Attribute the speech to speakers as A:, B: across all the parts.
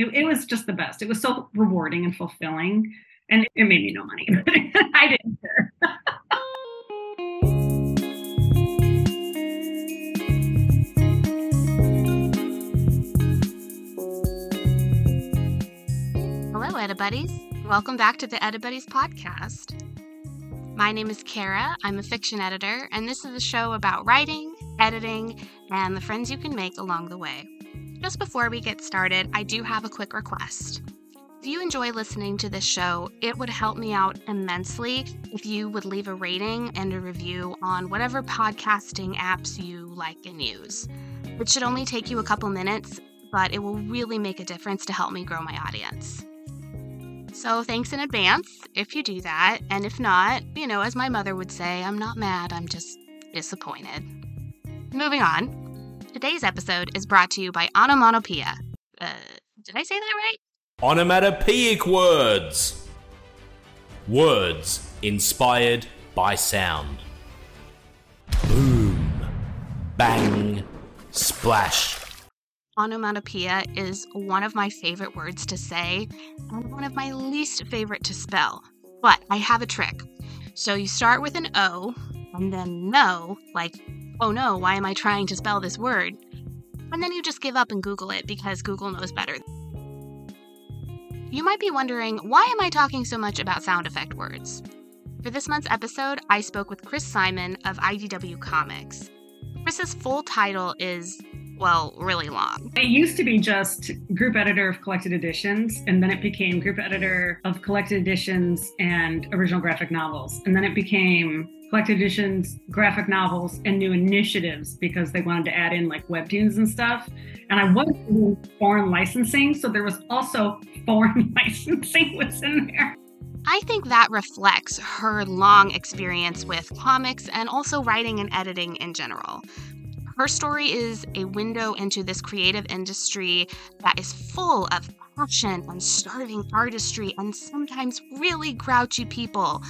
A: it, it was just the best. It was so rewarding and fulfilling. And it made me no money. I didn't care.
B: Hello, Edibuddies. Welcome back to the Edibuddies podcast. My name is Kara. I'm a fiction editor, and this is a show about writing, editing, and the friends you can make along the way. Just before we get started, I do have a quick request. If you enjoy listening to this show, it would help me out immensely if you would leave a rating and a review on whatever podcasting apps you like and use. It should only take you a couple minutes, but it will really make a difference to help me grow my audience. So thanks in advance if you do that, and if not, you know, as my mother would say, I'm not mad, I'm just disappointed. Moving on. Today's episode is brought to you by Onomatopoeia. Uh, did I say that right?
C: Onomatopoeic words. Words inspired by sound. Boom. Bang. Splash.
B: Onomatopoeia is one of my favorite words to say and one of my least favorite to spell. But I have a trick. So you start with an O and then no, like oh no, why am I trying to spell this word? And then you just give up and Google it because Google knows better. You might be wondering, why am I talking so much about sound effect words? For this month's episode, I spoke with Kris Simon of IDW Comics. Kris's full title is, well, really long.
A: It used to be just group editor of collected editions, and then it became group editor of collected editions and original graphic novels. And then it became collected editions, graphic novels, and new initiatives because they wanted to add in like webtoons and stuff. And I was doing foreign licensing, so there was also foreign licensing was in there.
B: I think that reflects her long experience with comics and also writing and editing in general. Her story is a window into this creative industry that is full of passion and starving artistry and sometimes really grouchy people.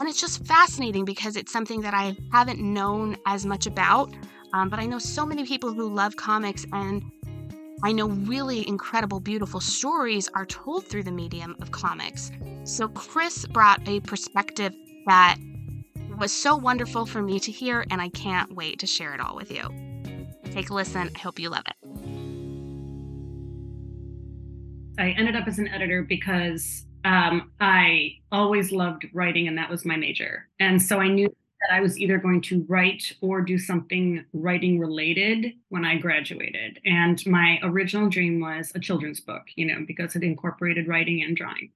B: And it's just fascinating because it's something that I haven't known as much about. Um, but I know so many people who love comics, and I know really incredible, beautiful stories are told through the medium of comics. So Kris brought a perspective that was so wonderful for me to hear, and I can't wait to share it all with you. Take a listen. I hope you love it.
A: I ended up as an editor because um, I always loved writing, and that was my major. And so I knew that I was either going to write or do something writing related when I graduated. And my original dream was a children's book, you know, because it incorporated writing and drawing.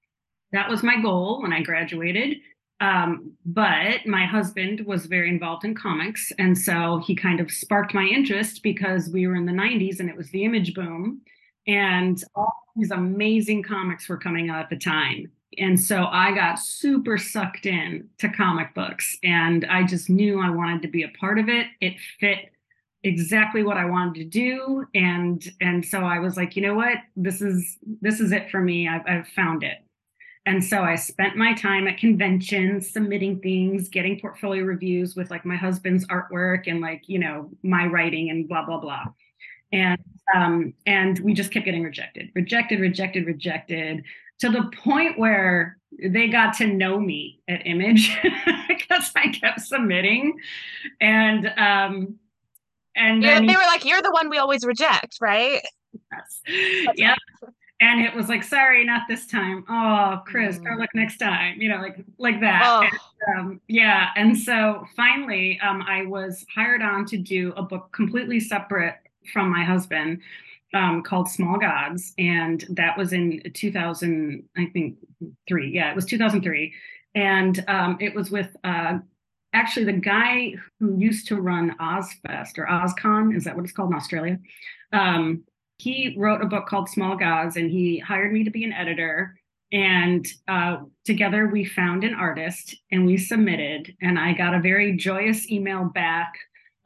A: That was my goal when I graduated. Um, but my husband was very involved in comics. And so he kind of sparked my interest because we were in the 90s and it was the image boom. And all these amazing comics were coming out at the time. And so I got super sucked in to comic books and I just knew I wanted to be a part of it. It fit exactly what I wanted to do and and so I was like, you know what? This is this is it for me. I've, I've found it. And so I spent my time at conventions submitting things, getting portfolio reviews with like my husband's artwork and like, you know, my writing and blah blah blah. And um, and we just kept getting rejected, rejected, rejected, rejected, to the point where they got to know me at Image because I kept submitting, and um, and
B: yeah, they were like, "You're the one we always reject, right?"
A: Yes. yeah. And it was like, sorry, not this time. Oh, Kris, mm. look next time. You know, like like that. Oh. And, um, yeah. And so finally, um, I was hired on to do a book completely separate from my husband um, called Small Gods, and that was in 2000, I think three. Yeah, it was 2003, and um, it was with uh, actually the guy who used to run Ozfest or OzCon. Is that what it's called in Australia? Um, he wrote a book called Small Gods, and he hired me to be an editor. And uh, together we found an artist and we submitted, and I got a very joyous email back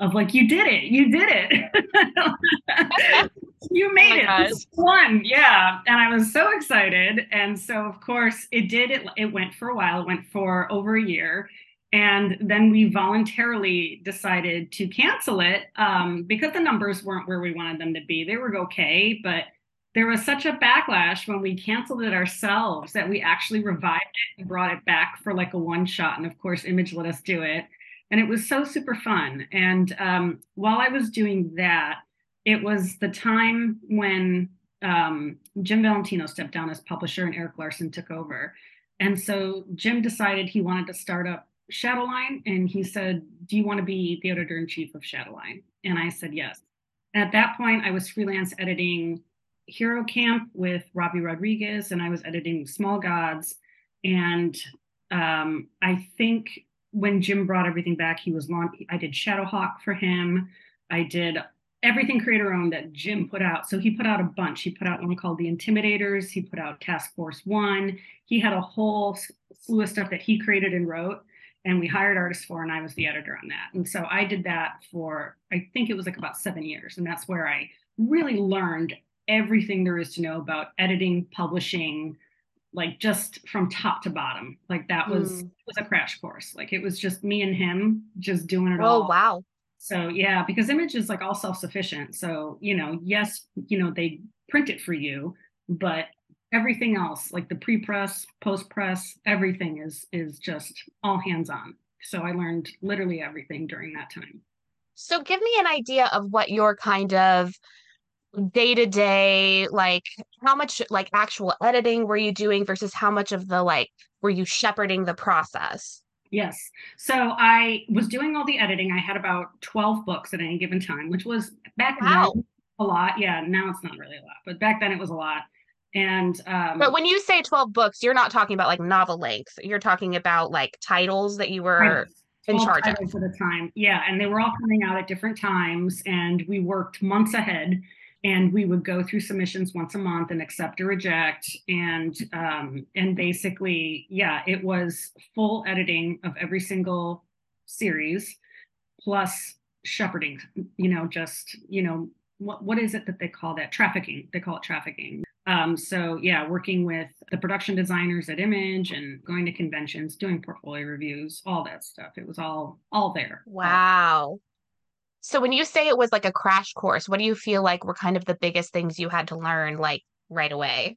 A: of like, you did it, you did it. you made oh it. One, yeah. And I was so excited. And so of course it did. It, it went for a while. It went for over a year. And then we voluntarily decided to cancel it um, because the numbers weren't where we wanted them to be. They were okay, but there was such a backlash when we canceled it ourselves that we actually revived it and brought it back for like a one shot. And of course, Image let us do it. And it was so super fun. And um, while I was doing that, it was the time when um, Jim Valentino stepped down as publisher and Erik Larsen took over. And so Jim decided he wanted to start up Shadowline. And he said, Do you want to be the editor in chief of Shadowline? And I said, Yes. And at that point, I was freelance editing Hero Camp with Robbie Rodriguez, and I was editing Small Gods. And um, I think when Jim brought everything back, he was long. I did Shadowhawk for him. I did everything creator owned that Jim put out. So he put out a bunch. He put out one called The Intimidators. He put out Task Force One. He had a whole slew of stuff that he created and wrote. And we hired artists for, and I was the editor on that. And so I did that for, I think it was like about seven years. And that's where I really learned everything there is to know about editing, publishing, like just from top to bottom. Like that was mm. was a crash course. Like it was just me and him just doing it
B: oh,
A: all.
B: Oh wow.
A: So yeah, because image is like all self-sufficient. So, you know, yes, you know, they print it for you, but everything else, like the pre-press, post-press, everything is is just all hands on. So I learned literally everything during that time.
B: So give me an idea of what your kind of day to day like how much like actual editing were you doing versus how much of the like were you shepherding the process
A: Yes. So I was doing all the editing. I had about 12 books at any given time, which was back wow. then a lot. Yeah, now it's not really a lot, but back then it was a lot. And um
B: But when you say 12 books, you're not talking about like novel length. You're talking about like titles that you were in charge of
A: at the time. Yeah, and they were all coming out at different times and we worked months ahead and we would go through submissions once a month and accept or reject. And um, and basically yeah it was full editing of every single series plus shepherding you know just you know what what is it that they call that? Trafficking they call it trafficking. Um, so yeah working with the production designers at image and going to conventions doing portfolio reviews all that stuff. It was all all there.
B: Wow so when you say it was like a crash course, what do you feel like were kind of the biggest things you had to learn like right away?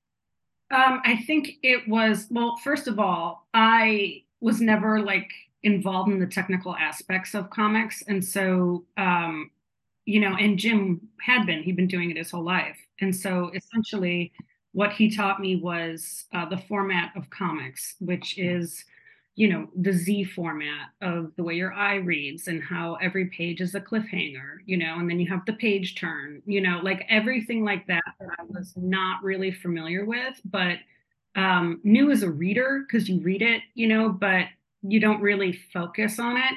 A: Um, I think it was well, first of all, I was never like involved in the technical aspects of comics. And so um, you know, and Jim had been, he'd been doing it his whole life. And so essentially what he taught me was uh, the format of comics, which is you know the z format of the way your eye reads and how every page is a cliffhanger you know and then you have the page turn you know like everything like that that i was not really familiar with but um knew as a reader because you read it you know but you don't really focus on it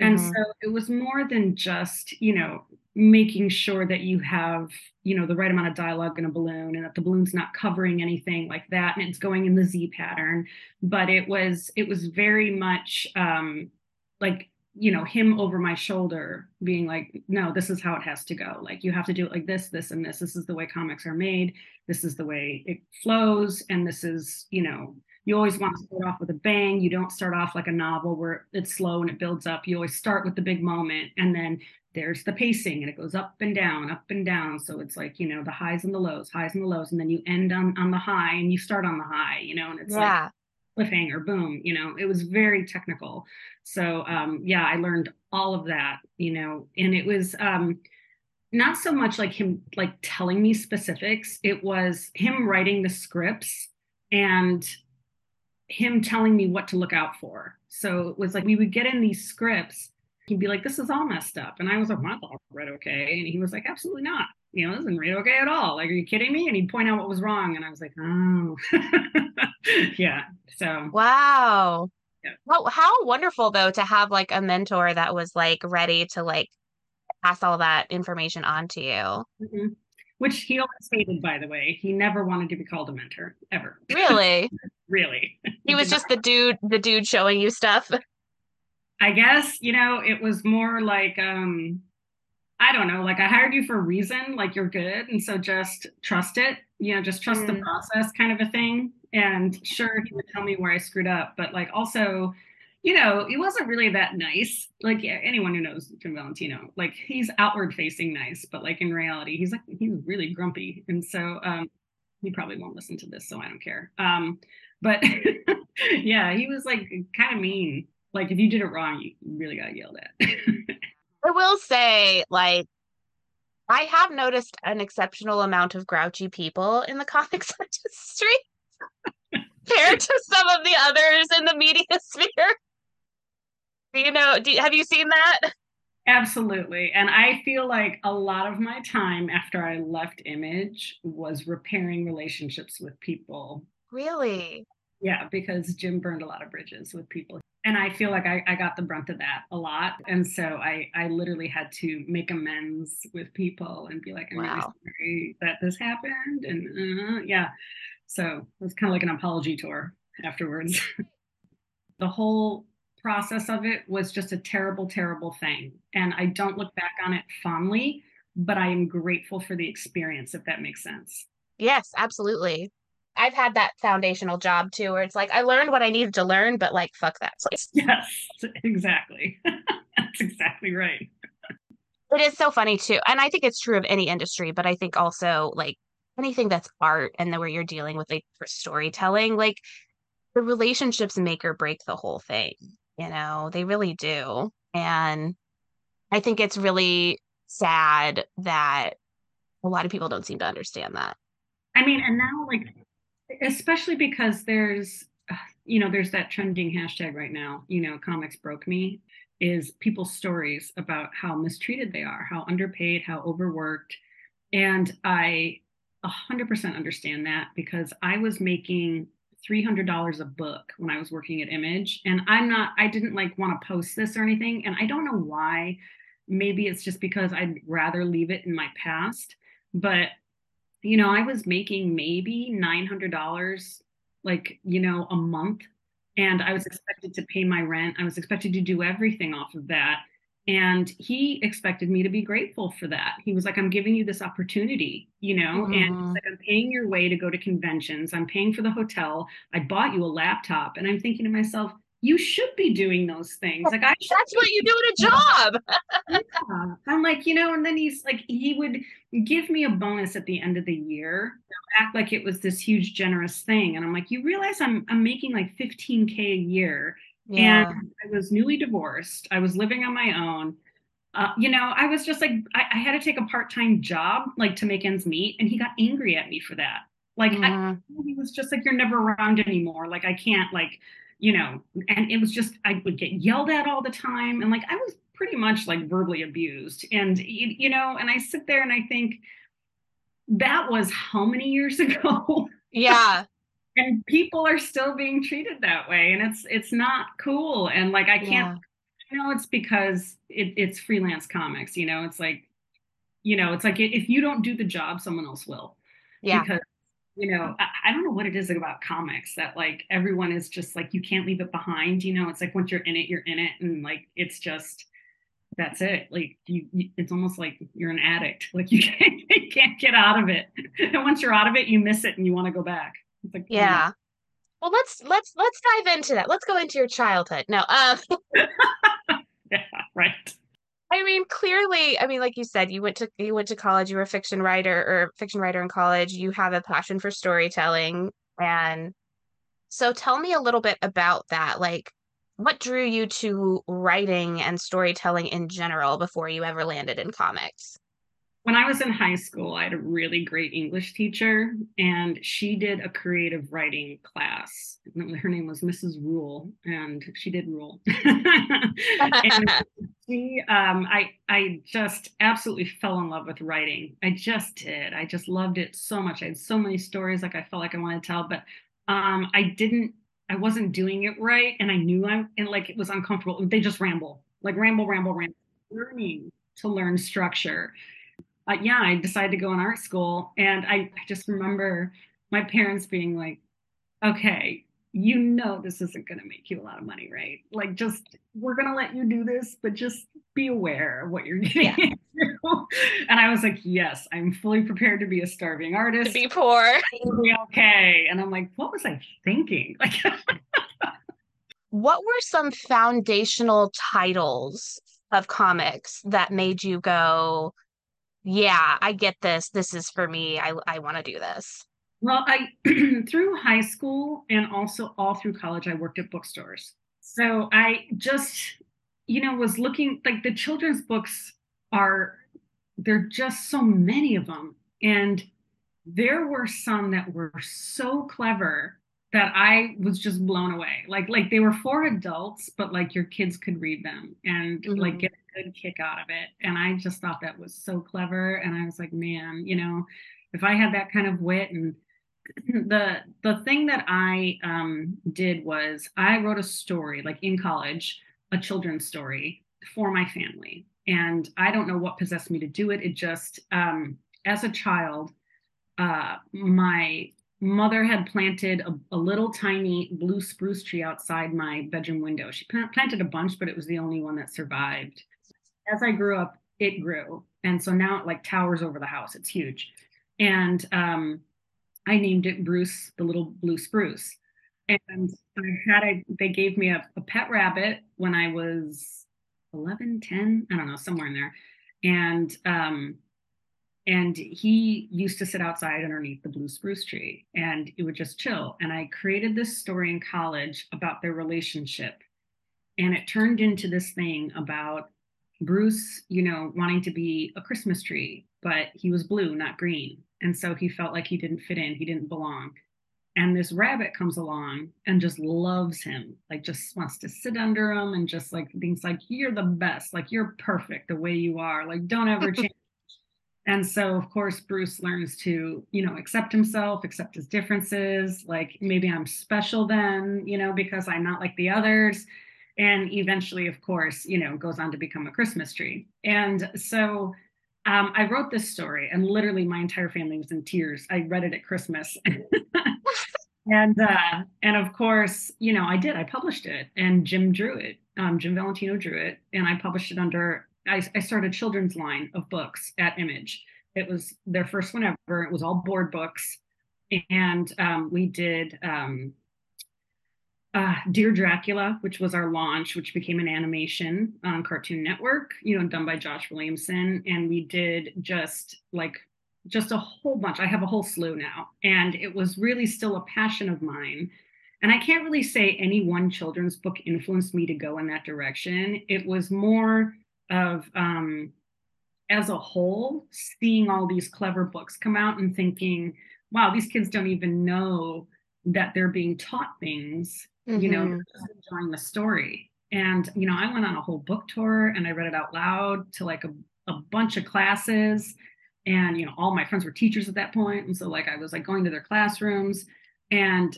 A: and mm-hmm. so it was more than just you know making sure that you have you know the right amount of dialogue in a balloon and that the balloon's not covering anything like that and it's going in the z pattern. But it was it was very much um like you know him over my shoulder being like no this is how it has to go. Like you have to do it like this this and this. This is the way comics are made. This is the way it flows. And this is you know you always want to start off with a bang. You don't start off like a novel where it's slow and it builds up. You always start with the big moment and then there's the pacing and it goes up and down, up and down. So it's like, you know, the highs and the lows, highs and the lows, and then you end on on the high and you start on the high, you know, and it's yeah. like cliffhanger, boom, you know, it was very technical. So um yeah, I learned all of that, you know, and it was um not so much like him like telling me specifics, it was him writing the scripts and him telling me what to look out for. So it was like we would get in these scripts he'd be like, "This is all messed up," and I was like, "Well, I read okay," and he was like, "Absolutely not. You know, this isn't read okay at all. Like, are you kidding me?" And he'd point out what was wrong, and I was like, "Oh, yeah." So
B: wow. Yeah. Well, how wonderful though to have like a mentor that was like ready to like pass all that information on to you.
A: Mm-hmm. Which he always hated, by the way. He never wanted to be called a mentor ever.
B: Really?
A: really.
B: He, he was just the dude, the dude showing you stuff.
A: I guess, you know, it was more like, um, I don't know, like I hired you for a reason, like you're good. And so just trust it, you know, just trust mm. the process kind of a thing. And sure, he would tell me where I screwed up, but like also, you know, he wasn't really that nice. Like yeah, anyone who knows Jim Valentino, like he's outward facing nice, but like in reality, he's like he's really grumpy. And so um he probably won't listen to this, so I don't care. Um, but yeah, he was like kind of mean. Like if you did it wrong, you really got yelled at.
B: I will say, like, I have noticed an exceptional amount of grouchy people in the comics industry compared to some of the others in the media sphere. Do you know? Do, have you seen that?
A: Absolutely. And I feel like a lot of my time after I left Image was repairing relationships with people.
B: Really?
A: Yeah, because Jim burned a lot of bridges with people. And I feel like I, I got the brunt of that a lot. And so I, I literally had to make amends with people and be like, I'm wow. really sorry that this happened. And uh, yeah. So it was kind of like an apology tour afterwards. the whole process of it was just a terrible, terrible thing. And I don't look back on it fondly, but I am grateful for the experience, if that makes sense.
B: Yes, absolutely. I've had that foundational job too, where it's like I learned what I needed to learn, but like fuck that place.
A: Yes, exactly. That's exactly right.
B: it is so funny too, and I think it's true of any industry, but I think also like anything that's art and the where you're dealing with like for storytelling, like the relationships make or break the whole thing you know they really do and i think it's really sad that a lot of people don't seem to understand that
A: i mean and now like especially because there's you know there's that trending hashtag right now you know comics broke me is people's stories about how mistreated they are how underpaid how overworked and i 100% understand that because i was making $300 a book when I was working at Image. And I'm not, I didn't like want to post this or anything. And I don't know why. Maybe it's just because I'd rather leave it in my past. But, you know, I was making maybe $900 like, you know, a month. And I was expected to pay my rent. I was expected to do everything off of that. And he expected me to be grateful for that. He was like, I'm giving you this opportunity, you know, mm-hmm. and like, I'm paying your way to go to conventions. I'm paying for the hotel. I bought you a laptop. And I'm thinking to myself, you should be doing those things. Like I
B: That's what you do in a job.
A: yeah. I'm like, you know, and then he's like, he would give me a bonus at the end of the year, act like it was this huge generous thing. And I'm like, you realize I'm I'm making like 15K a year yeah. And I was newly divorced. I was living on my own. Uh, you know, I was just like, I, I, had to take a part time job, like to make ends meet. And he got angry at me for that. Like, mm-hmm. he was just like, you're never around anymore. Like, I can't, like, you know, and it was just, I would get yelled at all the time. And like, I was pretty much like verbally abused. And, you know, and I sit there and I think, that was how many years ago?
B: Yeah
A: and people are still being treated that way and it's it's not cool and like i can't yeah. you know it's because it, it's freelance comics you know it's like you know it's like if you don't do the job someone else will
B: yeah
A: because you know I, I don't know what it is about comics that like everyone is just like you can't leave it behind you know it's like once you're in it you're in it and like it's just that's it like you, you, it's almost like you're an addict like you can't, you can't get out of it and once you're out of it you miss it and you want to go back
B: like, yeah. Well, let's let's let's dive into that. Let's go into your childhood. No, um,
A: yeah, right.
B: I mean, clearly, I mean, like you said, you went to you went to college. You were a fiction writer or fiction writer in college. You have a passion for storytelling, and so tell me a little bit about that. Like, what drew you to writing and storytelling in general before you ever landed in comics?
A: when I was in high school, I had a really great English teacher, and she did a creative writing class. Her name was Mrs. Rule, and she did rule. and um, I, I just absolutely fell in love with writing. I just did. I just loved it so much. I had so many stories, like I felt like I wanted to tell, but um, I didn't. I wasn't doing it right, and I knew I'm and like it was uncomfortable. They just ramble, like ramble, ramble, ramble. Learning to learn structure uh, yeah, I decided to go in art school. And I, I just remember my parents being like, okay, you know, this isn't going to make you a lot of money, right? Like, just we're going to let you do this, but just be aware of what you're getting yeah. into. And I was like, yes, I'm fully prepared to be a starving artist.
B: To be poor.
A: It'll be okay. And I'm like, what was I thinking? Like,
B: what were some foundational titles of comics that made you go, yeah, I get this. This is for me. I, I want to do this.
A: Well, I through high school and also all through college, I worked at bookstores. So I just, you know, was looking like the children's books are there are just so many of them. And there were some that were so clever that I was just blown away. Like like they were for adults, but like your kids could read them and mm-hmm. like get a good kick out of it. And I just thought that was so clever. And I was like, man, you know, if I had that kind of wit and the the thing that I um, did was I wrote a story like in college, a children's story for my family, and I don't know what possessed me to do it. It just um, as a child, uh, my mother had planted a, a, little tiny blue spruce tree outside my bedroom window. She planted a bunch, but it was the only one that survived. As I grew up, it grew, and so now it like towers over the house. It's huge, and um, I named it Bruce the Little Blue Spruce. And I had a, they gave me a, a pet rabbit when I was 11, 10, I don't know, somewhere in there. And um, and he used to sit outside underneath the blue spruce tree and it would just chill. And I created this story in college about their relationship. And it turned into this thing about Bruce, you know, wanting to be a Christmas tree, but he was blue, not green. And so he felt like he didn't fit in, he didn't belong. And this rabbit comes along and just loves him, like just wants to sit under him and just like thinks like you're the best, like you're perfect the way you are, like don't ever change. and so of course Bruce learns to, you know, accept himself, accept his differences, like maybe I'm special then, you know, because I'm not like the others. And eventually, of course, you know, goes on to become a Christmas tree. And so um, I wrote this story, and literally my entire family was in tears. I read it at Christmas. and uh, and of course, you know, I did. I published it, and Jim drew it. Um, Jim Valentino drew it, and I published it under. I, I started children's line of books at Image. It was their first one ever. It was all board books, and um, we did um, uh, Dear Dracula, which was our launch, which became an animation on Cartoon Network, you know, done by Josh Williamson. And we did just like just a whole bunch. I have a whole slew now. And it was really still a passion of mine. And I can't really say any one children's book influenced me to go in that direction. It was more of, um, as a whole, seeing all these clever books come out and thinking, wow, these kids don't even know that they're being taught things mm-hmm. you know, mm-hmm. enjoying the story. And, you know, I went on a whole book tour and I read it out loud to like a, a bunch of classes. And, you know, all my friends were teachers at that point. And so, like, I was like going to their classrooms and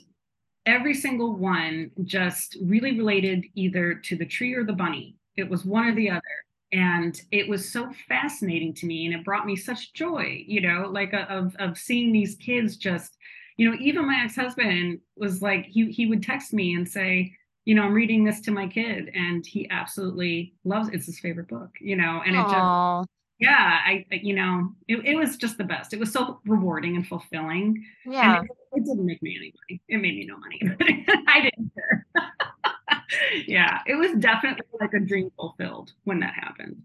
A: every single one just really related either to the tree or the bunny. It was one or the other. And it was so fascinating to me. And it brought me such joy, you know, like a, of, of seeing these kids just you know, even my ex-husband was like, he he would text me and say, you know, I'm reading this to my kid, and he absolutely loves it. It's his favorite book, you know, and it Aww. just yeah, I you know, it, it was just the best. It was so rewarding and fulfilling.
B: Yeah.
A: And it, it didn't make me any money. It made me no money. I didn't care. yeah, it was definitely like a dream fulfilled when that happened.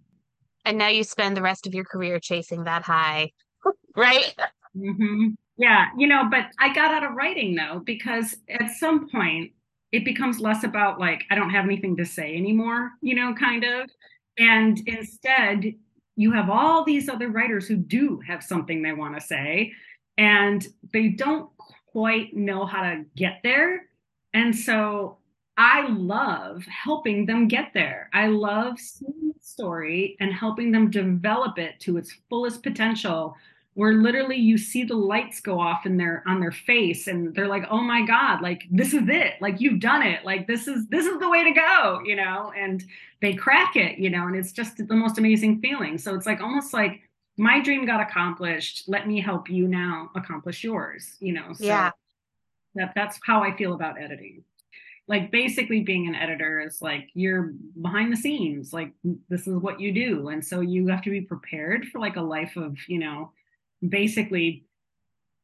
B: And now you spend the rest of your career chasing that high, right?
A: Mm-hmm. Yeah, you know, but I got out of writing though, because at some point it becomes less about like, I don't have anything to say anymore, you know, kind of. And instead, you have all these other writers who do have something they want to say, and they don't quite know how to get there. And so I love helping them get there. I love seeing the story and helping them develop it to its fullest potential where literally you see the lights go off in their on their face and they're like oh my god like this is it. Like you've done it. Like this is this is the way to go you know? And they crack it you know and it's just the most amazing feeling. So it's like almost like my dream got accomplished. Let me help you now accomplish yours you know? So
B: yeah.
A: that that's how i feel about editing. Like basically being an editor is like you're behind the scenes. Like this is what you do. And so you have to be prepared for like a life of you know basically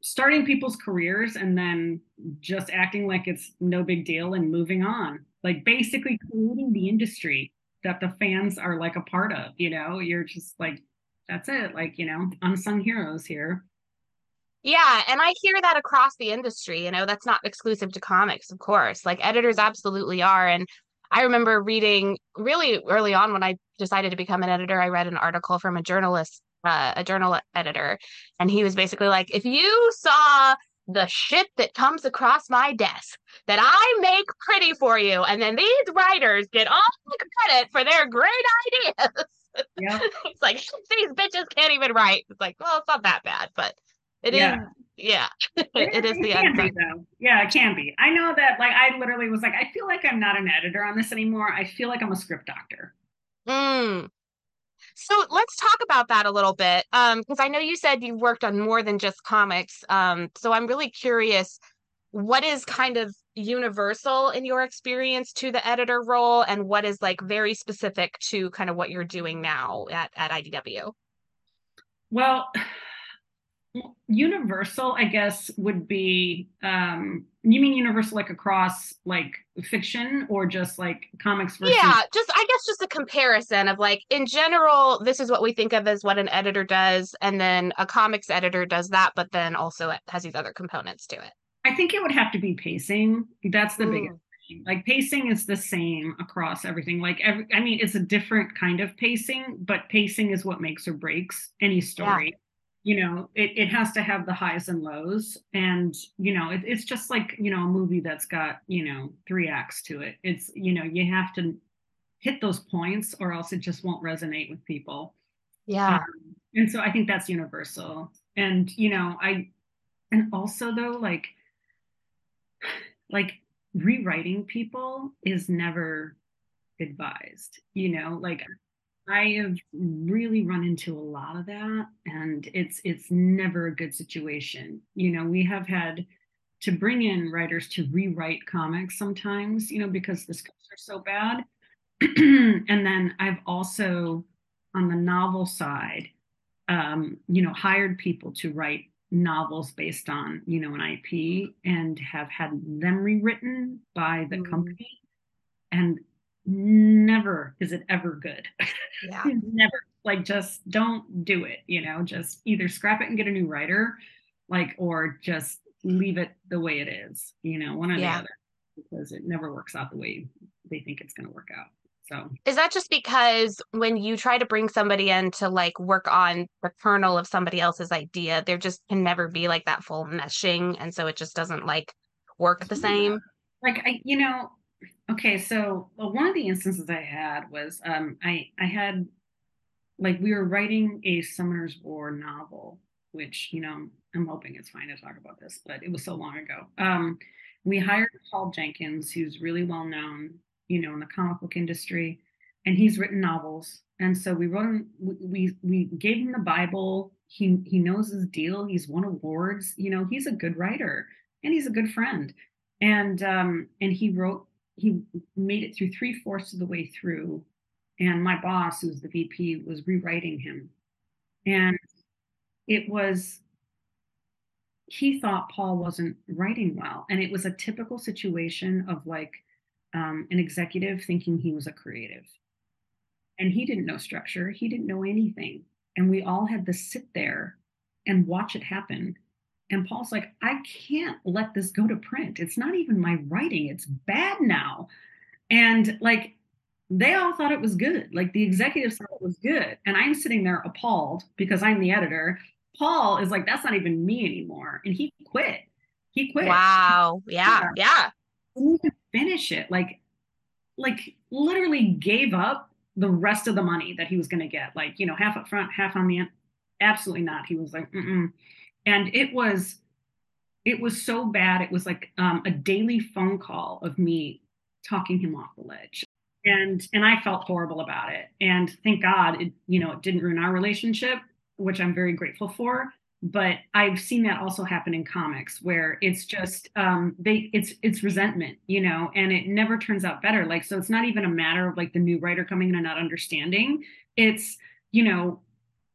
A: starting people's careers and then just acting like it's no big deal and moving on like basically creating the industry that the fans are like a part of, you know, you're just like, that's it, like, you know, unsung heroes here.
B: Yeah, and I hear that across the industry, you know, that's not exclusive to comics, of course. Like editors absolutely are. And I remember reading really early on when I decided to become an editor, I read an article from a journalist, uh, a journal editor, and he was basically like, if you saw the shit that comes across my desk that I make pretty for you, and then these writers get all the credit for their great ideas.
A: Yeah.
B: it's like these bitches can't even write. It's like, well, it's not that bad, but it is.
A: Yeah.
B: Yeah, it is the
A: can be though. Yeah, it can be. I know that like I literally was like, I feel like I'm not an editor on this anymore. I feel like I'm a script doctor.
B: Mm. So let's talk about that a little bit. Um, because I know you said you worked on more than just comics. Um, so I'm really curious, what is kind of universal in your experience to the editor role, and what is like very specific to kind of what you're doing now at, at IDW?
A: Well, universal, I guess, would be um you mean universal like across like fiction or just like comics versus
B: Yeah, just I guess just a comparison of like in general, this is what we think of as what an editor does, and then a comics editor does that, but then also it has these other components to it.
A: I think it would have to be pacing. That's the
B: Mm.
A: biggest thing. Like pacing is the same across everything. Like every I mean it's a different kind of pacing, but pacing is what makes or breaks any story. You know, it, it has to have the highs and lows. And, you know, it, it's just like, you know, a movie that's got, you know, three acts to it. It's, you know, you have to hit those points or else it just won't resonate with people.
B: Yeah.
A: Um, and so I think that's universal. And you know, I and also though, like like rewriting people is never advised. You know, like I have really run into a lot of that, and it's it's never a good situation. You know, we have had to bring in writers to rewrite comics sometimes, you know, because the scripts are so bad. and then I've also on the novel side, um, you know, hired people to write novels based on, you know, an IP and have had them rewritten by the
B: Mm.
A: company. And never is it ever good.
B: Yeah.
A: never. Like just don't do it, you know, just either scrap it and get a new writer, like, or just leave it the way it is, you know, one or
B: Yeah.
A: the other, because it never works out the way they think it's gonna work out. So
B: Is that just because when you try to bring somebody in to like work on the kernel of somebody else's idea, there just can never be like that full meshing, and so it just doesn't like work the same?
A: like I, you know, okay, so well, one of the instances I had was um I I had like we were writing a Summoner's War novel, which, you know, I'm hoping it's fine to talk about this, but it was so long ago. Um we hired Paul Jenkins, who's really well known, you know, in the comic book industry, and he's written novels. And so we wrote him, we we, gave him the Bible. He he knows his deal. He's won awards. You know, he's a good writer and he's a good friend. And um and he wrote he made it through three fourths of the way through. And my boss, who's the VP, was rewriting him. And it was he thought Paul wasn't writing well. And it was a typical situation of like um, an executive thinking he was a creative. And he didn't know structure, he didn't know anything. And we all had to sit there and watch it happen. And Paul's like, I can't let this go to print. It's not even my writing, it's bad now. And like, they all thought it was good. Like, the executives mm-hmm. thought it was good. And I'm sitting there appalled because I'm the editor. Paul is like, that's not even me anymore. And he quit. He quit.
B: Wow. Yeah. Yeah.
A: Didn't even finish it. Like, like literally gave up the rest of the money that he was going to get. Like, you know, half up front, half on the end. Absolutely not. He was like, Mm-mm. And it was, it was so bad. It was like um, a daily phone call of me talking him off the ledge. And and I felt horrible about it. And thank God, it you know, it didn't ruin our relationship, which I'm very grateful for. But I've seen that also happen in comics where it's just um, they it's it's resentment, you know, and it never turns out better. Like so, it's not even a matter of like the new writer coming in and not understanding. It's you know,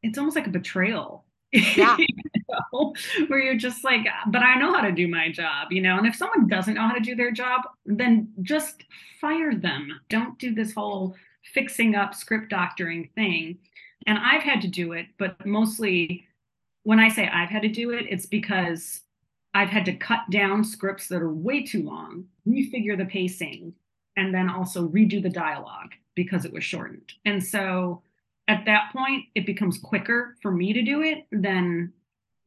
A: it's almost like a betrayal.
B: Yeah.
A: you know, where you're just like, but I know how to do my job, you know. And if someone doesn't know how to do their job, then just fire them. Don't do this whole fixing up script doctoring thing. And I've had to do it, but mostly when I say I've had to do it, it's because I've had to cut down scripts that are way too long, refigure the pacing, and then also redo the dialogue because it was shortened. And so at that point, it becomes quicker for me to do it than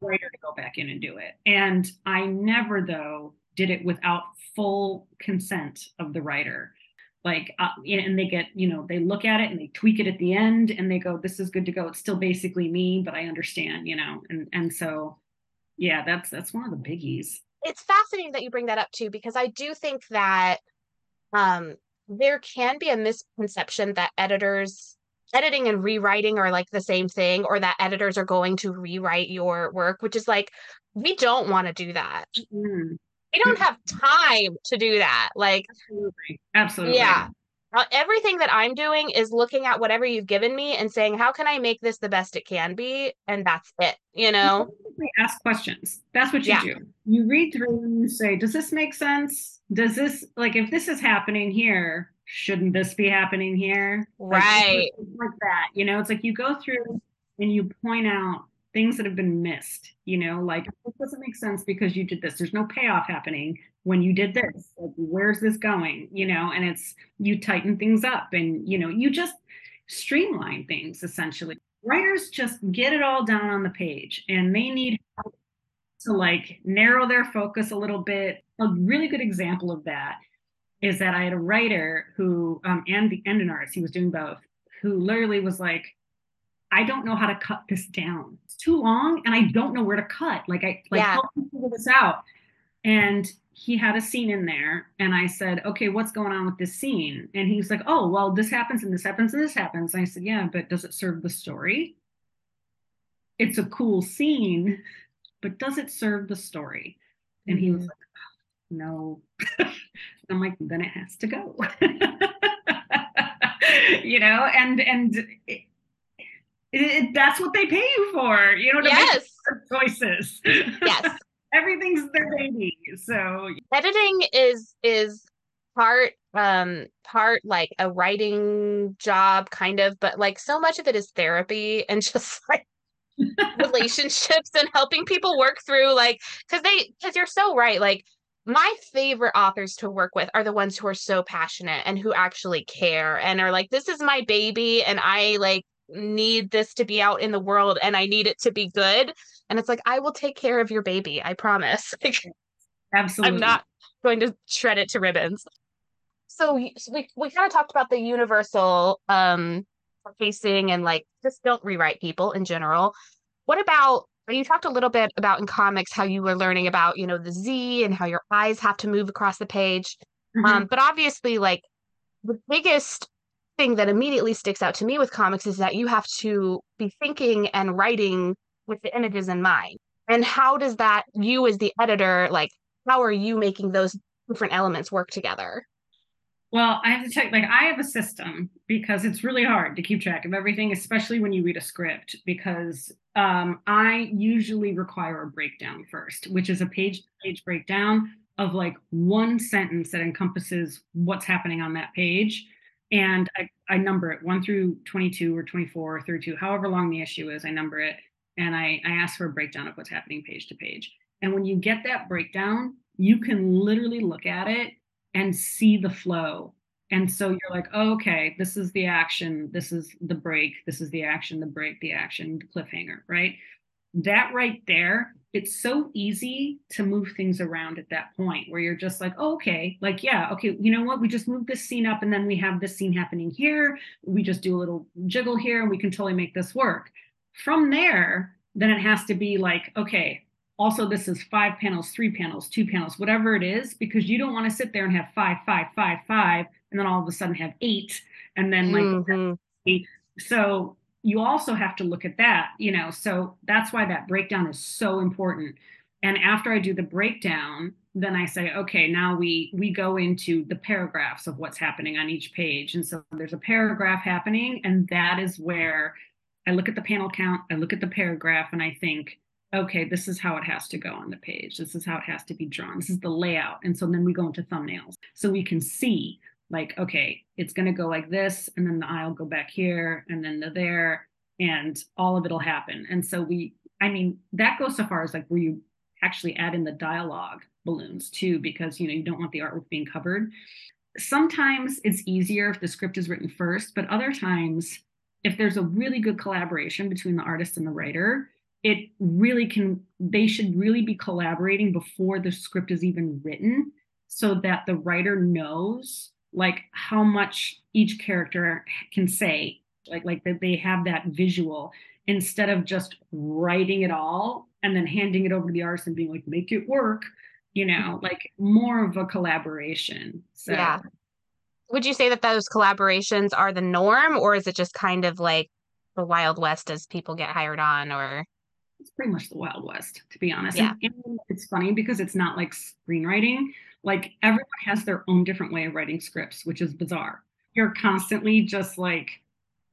A: writer to go back in and do it. And I never, though, did it without full consent of the writer. Like, uh, and they get, you know, they look at it and they tweak it at the end and they go, this is good to go. It's still basically me, but I understand, you know, and, and so, yeah, that's, that's one of the biggies.
B: It's fascinating that you bring that up too, because I do think that um, there can be a misconception that editors editing and rewriting are like the same thing or that editors are going to rewrite your work which is like we don't want to do that
A: Mm,
B: we don't have time to do that like
A: absolutely. Absolutely.
B: yeah Uh, everything that i'm doing is looking at whatever you've given me and saying how can i make this the best it can be and that's it you know
A: basically ask questions. That's what you
B: Yeah.
A: do. You read through and you say, does this make sense? Does this like if this is happening here, shouldn't this be happening here?
B: Right.
A: it's Like that. You know, it's like you go through and you point out things that have been missed, you know, like this doesn't make sense because you did this. There's no payoff happening when you did this. Like, where's this going? You know, and it's you tighten things up and you know, you just streamline things essentially writers just get it all down on the page and they need help to like narrow their focus a little bit a really good example of that is that i had a writer who um, and the and an artist he was doing both who literally was like i don't know how to cut this down. It's too long and i don't know where to cut. Like i like
B: Yeah.
A: help me figure this out. And he had a scene in there and i said okay what's going on with this scene? And he's like oh well this happens and this happens and this happens. And i said yeah but does it serve the story? It's a cool scene but does it serve the story? And he was
B: Mhm.
A: like no i'm like then it has to go. You know and and it, it, that's what they pay you for you know to
B: yes.
A: hard choices.
B: Yes.
A: Everything's their baby so.
B: Editing is is part um part like a writing job kind of but like so much of it is therapy and just like relationships and helping people work through like because they because you're so right like my favorite authors to work with are the ones who are so passionate and who actually care and are like this is my baby and i like need this to be out in the world and i need it to be good and it's like i will take care of your baby i promise like
A: absolutely
B: I'm not going to shred it to ribbons. So, we we kind of talked about the universal um pacing and like just don't rewrite people in general. What about you talked a little bit about in comics how you were learning about, you know, the Z and how your eyes have to move across the page.
A: Mhm.
B: Um, but obviously like the biggest thing that immediately sticks out to me with comics is that you have to be thinking and writing with the images in mind. And how does that you as the editor like how are you making those different elements work together?
A: Well, I have to tell you, like, I have a system because it's really hard to keep track of everything, especially when you read a script, because um, I usually require a breakdown first, which is a page to page breakdown of like one sentence that encompasses what's happening on that page. And I, I number it one through 22 or 24 or 32, however long the issue is, I number it. And I, I ask for a breakdown of what's happening page to page. And when you get that breakdown, you can literally look at it and see the flow. And so you're like, oh, okay, this is the action, this is the break, this is the action, the break, the action, the cliffhanger, right? That right there, it's so easy to move things around at that point where you're just like, oh, okay, like, yeah, okay, you know what? We just move this scene up and then we have this scene happening here. We just do a little jiggle here and we can totally make this work. From there, then it has to be like, okay, also this is five panels three panels two panels whatever it is because you don't want to sit there and have five five five five and then all of a sudden have eight and then like
B: Mhm.
A: so you also have to look at that you know so that's why that breakdown is so important. And after i do the breakdown then i say okay now we we go into the paragraphs of what's happening on each page. And so there's a paragraph happening and that is where I look at the panel count, I look at the paragraph, and I think, okay, this is how it has to go on the page. This is how it has to be drawn. This is the layout. And so then we go into thumbnails. So we can see, like, okay, it's going to go like this, and then the will go back here, and then the there, and all of it'll happen. And so we, I mean, that goes so far as like where you actually add in the dialogue balloons too, because, you know, you don't want the artwork being covered. Sometimes it's easier if the script is written first, but other times, if there's a really good collaboration between the artist and the writer, it really can they should really be collaborating before the script is even written so that the writer knows like how much each character can say like like that they have that visual instead of just writing it all and then handing it over to the artist and being like make it work you know mm-hmm. like more of a collaboration so
B: Yeah. Would you say that those collaborations are the norm, or is it just kind of like the Wild West as people get hired on? Or
A: it's pretty much the Wild West, to be honest.
B: Yeah.
A: And, and it's funny because it's not like screenwriting. Like everyone has their own different way of writing scripts, which is bizarre. You're constantly just like,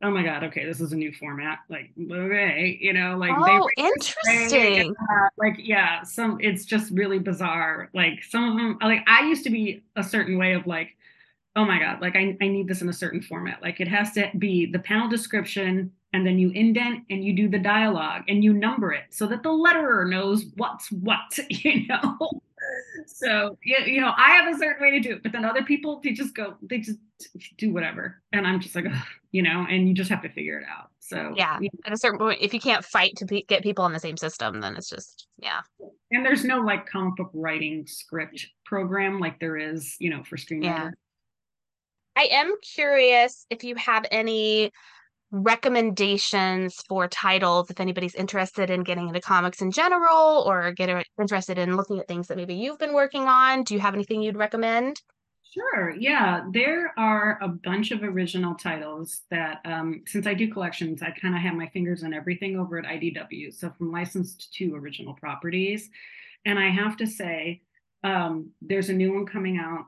A: oh my God, okay, this is a new format. Like, okay, you know, like
B: oh,
A: way,
B: interesting.
A: uh, like, yeah, some it's just really bizarre. Like some of them, like I used to be a certain way of like, oh my God, like I, I need this in a certain format. Like it has to be the panel description and then you indent and you do the dialogue and you number it so that the letterer knows what's what, you know? So, you, know, I have a certain way to do it, but then other people, they just go, they just do whatever. And I'm just like, Ugh, you know, and you just have to figure it out. So,
B: Yeah.
A: you
B: At a certain point, if you can't fight to be, get people on the same system, then it's just yeah.
A: and there's no like comic book writing script program like there is, you know, for screenwriter.
B: Yeah. I am curious if you have any recommendations for titles if anybody's interested in getting into comics in general or get interested in looking at things that maybe you've been working on. Do you have anything you'd recommend?
A: Sure. Yeah, there are a bunch of original titles that, um, since I do collections, I kind of have my fingers on everything over at IDW. So from licensed to original properties, and I have to say, um, there's a new one coming out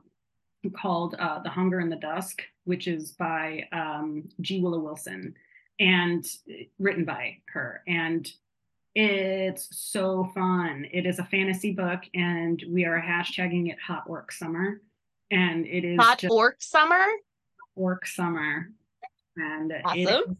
A: called uh, The Hunger and the Dusk, which is by um, G. Willow Wilson and written by her. And it's so fun. It is a fantasy book, and we are hashtagging it Hot Work Summer. And it is
B: Hot Orc Summer?
A: Work Summer. And
B: Awesome.
A: is,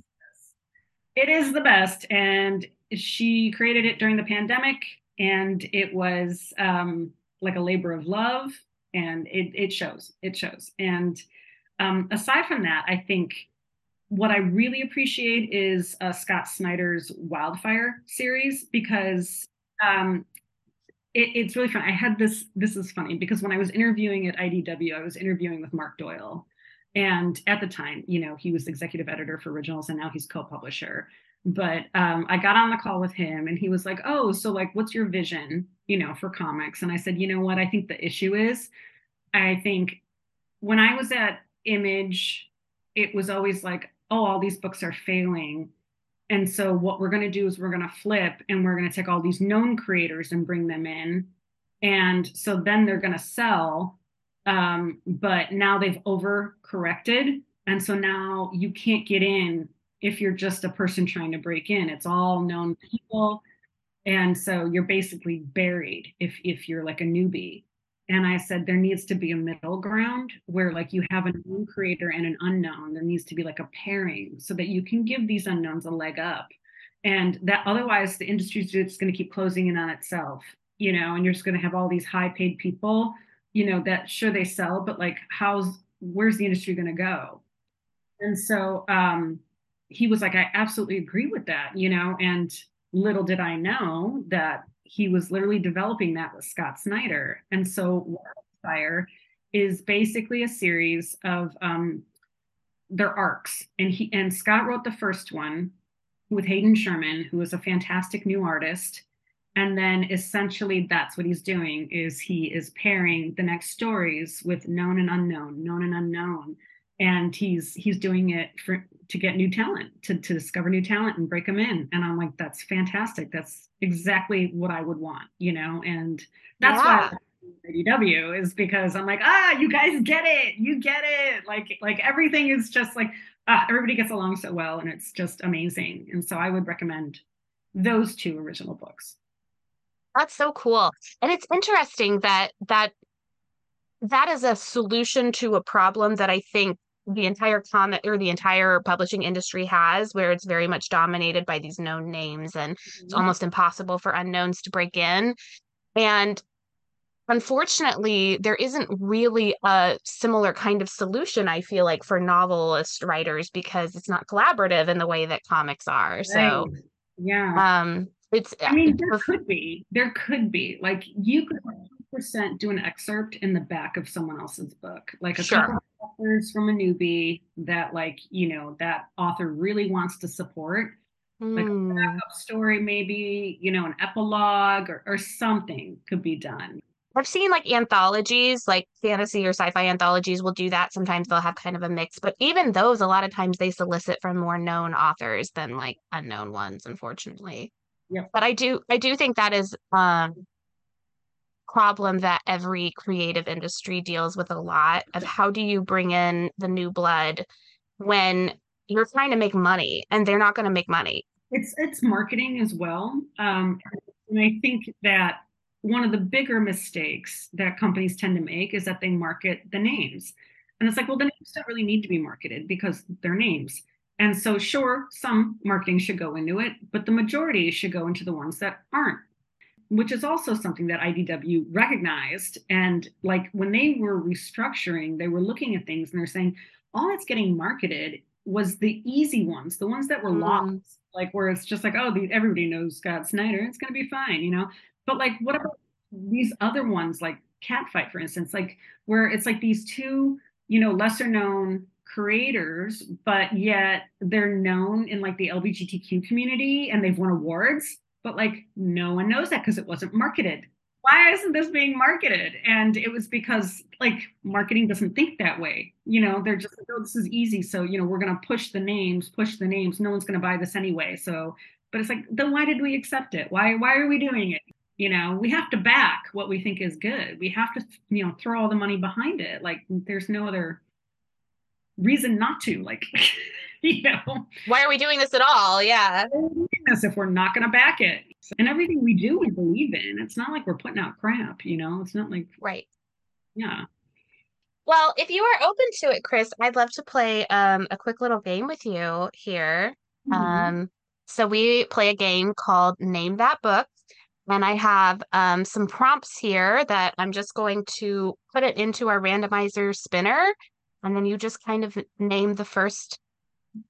A: it is the best. And she created it during the pandemic, and it was um, like a labor of love and it, it shows it shows and um, aside from that i think what i really appreciate is uh, scott snyder's wildfire series because um, it, it's really fun. I had this this is funny because when i was interviewing at idw i was interviewing with mark doyle. And at the time you know he was executive editor for originals and now he's co-publisher. But um, i got on the call with him and he was like oh so like what's your vision you know for comics? And i said you know what? I think the issue is i think when i was at image it was always like oh all these books are failing. And so what we're going to do is we're going to flip and we're going to take all these known creators and bring them in. And so then they're going to sell um, but now they've overcorrected. And so now you can't get in if you're just a person trying to break in. It's all known people. And so you're basically buried if if you're like a newbie and i said there needs to be a middle ground where like you have a known creator and an unknown. There needs to be like a pairing so that you can give these unknowns a leg up. And that otherwise the industry's just going to keep closing in on itself you know and you're just going to have all these high paid people you know that sure they sell but like how's where's the industry going to go? And so um he was like i absolutely agree with that you know and little did i know that he was literally developing that with scott snyder. And so wildfire is basically a series of um their arcs. And he and scott wrote the first one with hayden sherman who is a fantastic new artist. And then essentially that's what he's doing is he is pairing the next stories with known and unknown known and unknown. And he's he's doing it for to get new talent to, to discover new talent and break them in and i'm like that's fantastic that's exactly what i would want you know and that's
B: Yeah.
A: why IDW is because I'm like, ah, you guys get it, you get it. Like, like everything is just like, ah, everybody gets along so well and it's just amazing. And so I would recommend those two original books.
B: That's so cool. And it's interesting that that that is a solution to a problem that I think the entire comic or the entire publishing industry has where it's very much dominated by these known names and mm-hmm. it's almost impossible for unknowns to break in. And unfortunately, there isn't really a similar kind of solution, I feel like, for novelist writers because it's not collaborative in the way that comics are. Right. So,
A: yeah.
B: Um, it's,
A: I mean, there could be, there could be like you could percent do an excerpt in the back of someone else's book, like a sure. couple authors from a newbie that, like, you know, that author really wants to support, mm. like a hmm. backup story, maybe, you know, an epilogue or, or something could be done.
B: I've seen like anthologies, like fantasy or sci fi anthologies will do that. Sometimes they'll have kind of a mix, but even those, a lot of times they solicit from more known authors than like unknown ones, unfortunately.
A: Yeah.
B: But I do, I do think that is um, problem that every creative industry deals with a lot of how do you bring in the new blood when you're trying to make money and they're not going to make money.
A: It's it's marketing as well, um, and I think that one of the bigger mistakes that companies tend to make is that they market the names. And it's like, well, the names don't really need to be marketed because they're names. And so, sure, some marketing should go into it, but the majority should go into the ones that aren't, which is also something that IDW recognized. And like when they were restructuring, they were looking at things and they're saying, all that's getting marketed was the easy ones, the ones that were mm. lost, like where it's just like, oh, the, everybody knows Scott Snyder, it's going to be fine, you know? But like, what about these other ones, like Catfight, for instance, like where it's like these two, you know, lesser known creators, but yet they're known in like the LGBTQ community and they've won awards, but like no one knows that because it wasn't marketed. Why isn't this being marketed? And it was because like marketing doesn't think that way. You know, they're just like, oh, this is easy. So, you know, we're going to push the names, push the names. No one's going to buy this anyway. So, but it's like, then why did we accept it? Why, why are we doing it? you know we have to back what we think is good we have to you know throw all the money behind it like there's no other reason not to like you know?
B: Why are we doing this at all? Yeah.
A: This if we're not going to back it? And everything we do we believe in. It's not like we're putting out crap you know? It's not like
B: right.
A: Yeah.
B: Well if you are open to it Kris i'd love to play um, a quick little game with you here. Mm-hmm. um, so we play a game called name that book and I have um, some prompts here that I'm just going to put it into our randomizer spinner. And then you just kind of name the first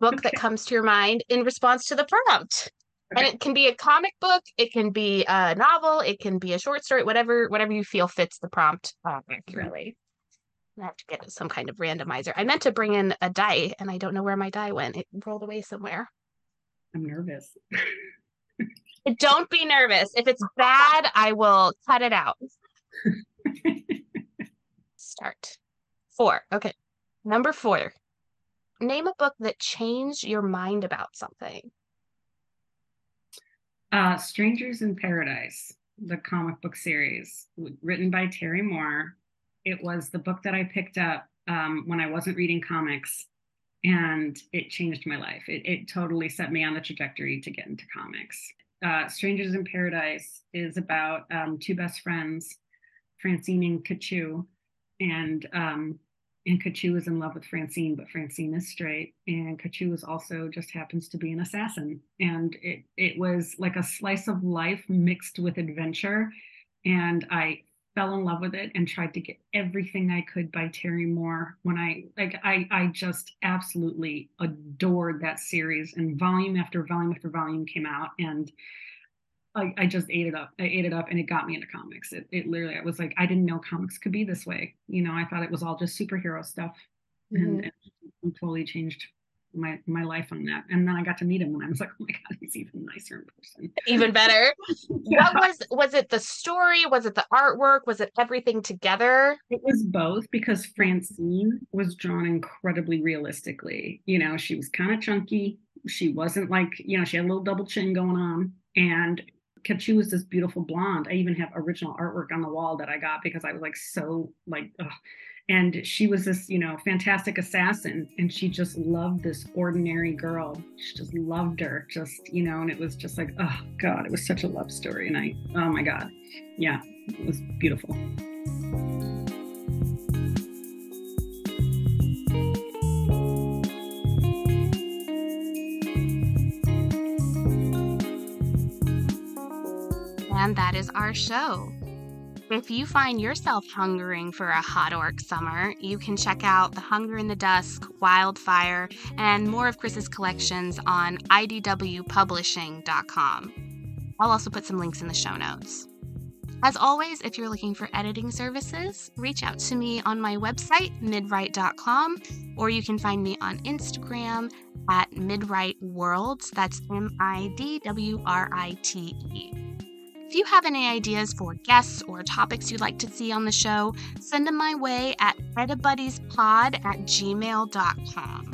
B: book okay. that comes to your mind in response to the prompt. Okay. And it can be a comic book, it can be a novel, it can be a short story, whatever whatever you feel fits the prompt uh, accurately. I have to get some kind of randomizer. I meant to bring in a die, and I don't know where my die went. It rolled away somewhere.
A: I'm nervous.
B: Don't be nervous. If it's bad, I will cut it out. Start. Four. Okay. Number four. Name a book that changed your mind about something.
A: Uh, Strangers in Paradise, the comic book series, written by Terry Moore. It was the book that I picked up um, when I wasn't reading comics, and it changed my life. It, it totally set me on the trajectory to get into comics uh, Strangers in Paradise is about um, two best friends, Francine and Katchoo, and um, and Katchoo is in love with Francine, but Francine is straight, and Katchoo is also just happens to be an assassin, and it it was like a slice of life mixed with adventure, and I fell in love with it and tried to get everything I could by Terry Moore when I like I I just absolutely adored that series. And volume after volume after volume came out. And I, I just ate it up. I ate it up and it got me into comics. It, it literally, I was like, I didn't know comics could be this way. You know, I thought it was all just superhero stuff mm-hmm. and, and totally changed my my life on that. And then I got to meet him and I was like, oh my God, he's even nicer in person.
B: Even better. yeah. What was was it the story? Was it the artwork? Was it everything together?
A: It was both because Francine was drawn incredibly realistically. You know, she was kind of chunky. She wasn't like, you know, she had a little double chin going on. And Katchoo was this beautiful blonde. I even have original artwork on the wall that I got because I was like so like ugh. And she was this you know fantastic assassin and she just loved this ordinary girl. She just loved her just you know and it was just like oh god it was such a love story and i oh my god. Yeah it was beautiful
B: is our show. If you find yourself hungering for a hot orc summer, you can check out The Hunger and the Dusk, Wildfire, and more of Kris's collections on idwpublishing.com. I'll also put some links in the show notes. As always, if you're looking for editing services, reach out to me on my website, midwrite.com, or you can find me on Instagram at midwriteworlds. That's M I D W R I T E. If you have any ideas for guests or topics you'd like to see on the show, send them my way at edibuddiespod at gmail.com.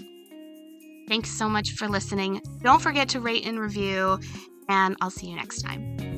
B: Thanks so much for listening. Don't forget to rate and review, and I'll see you next time.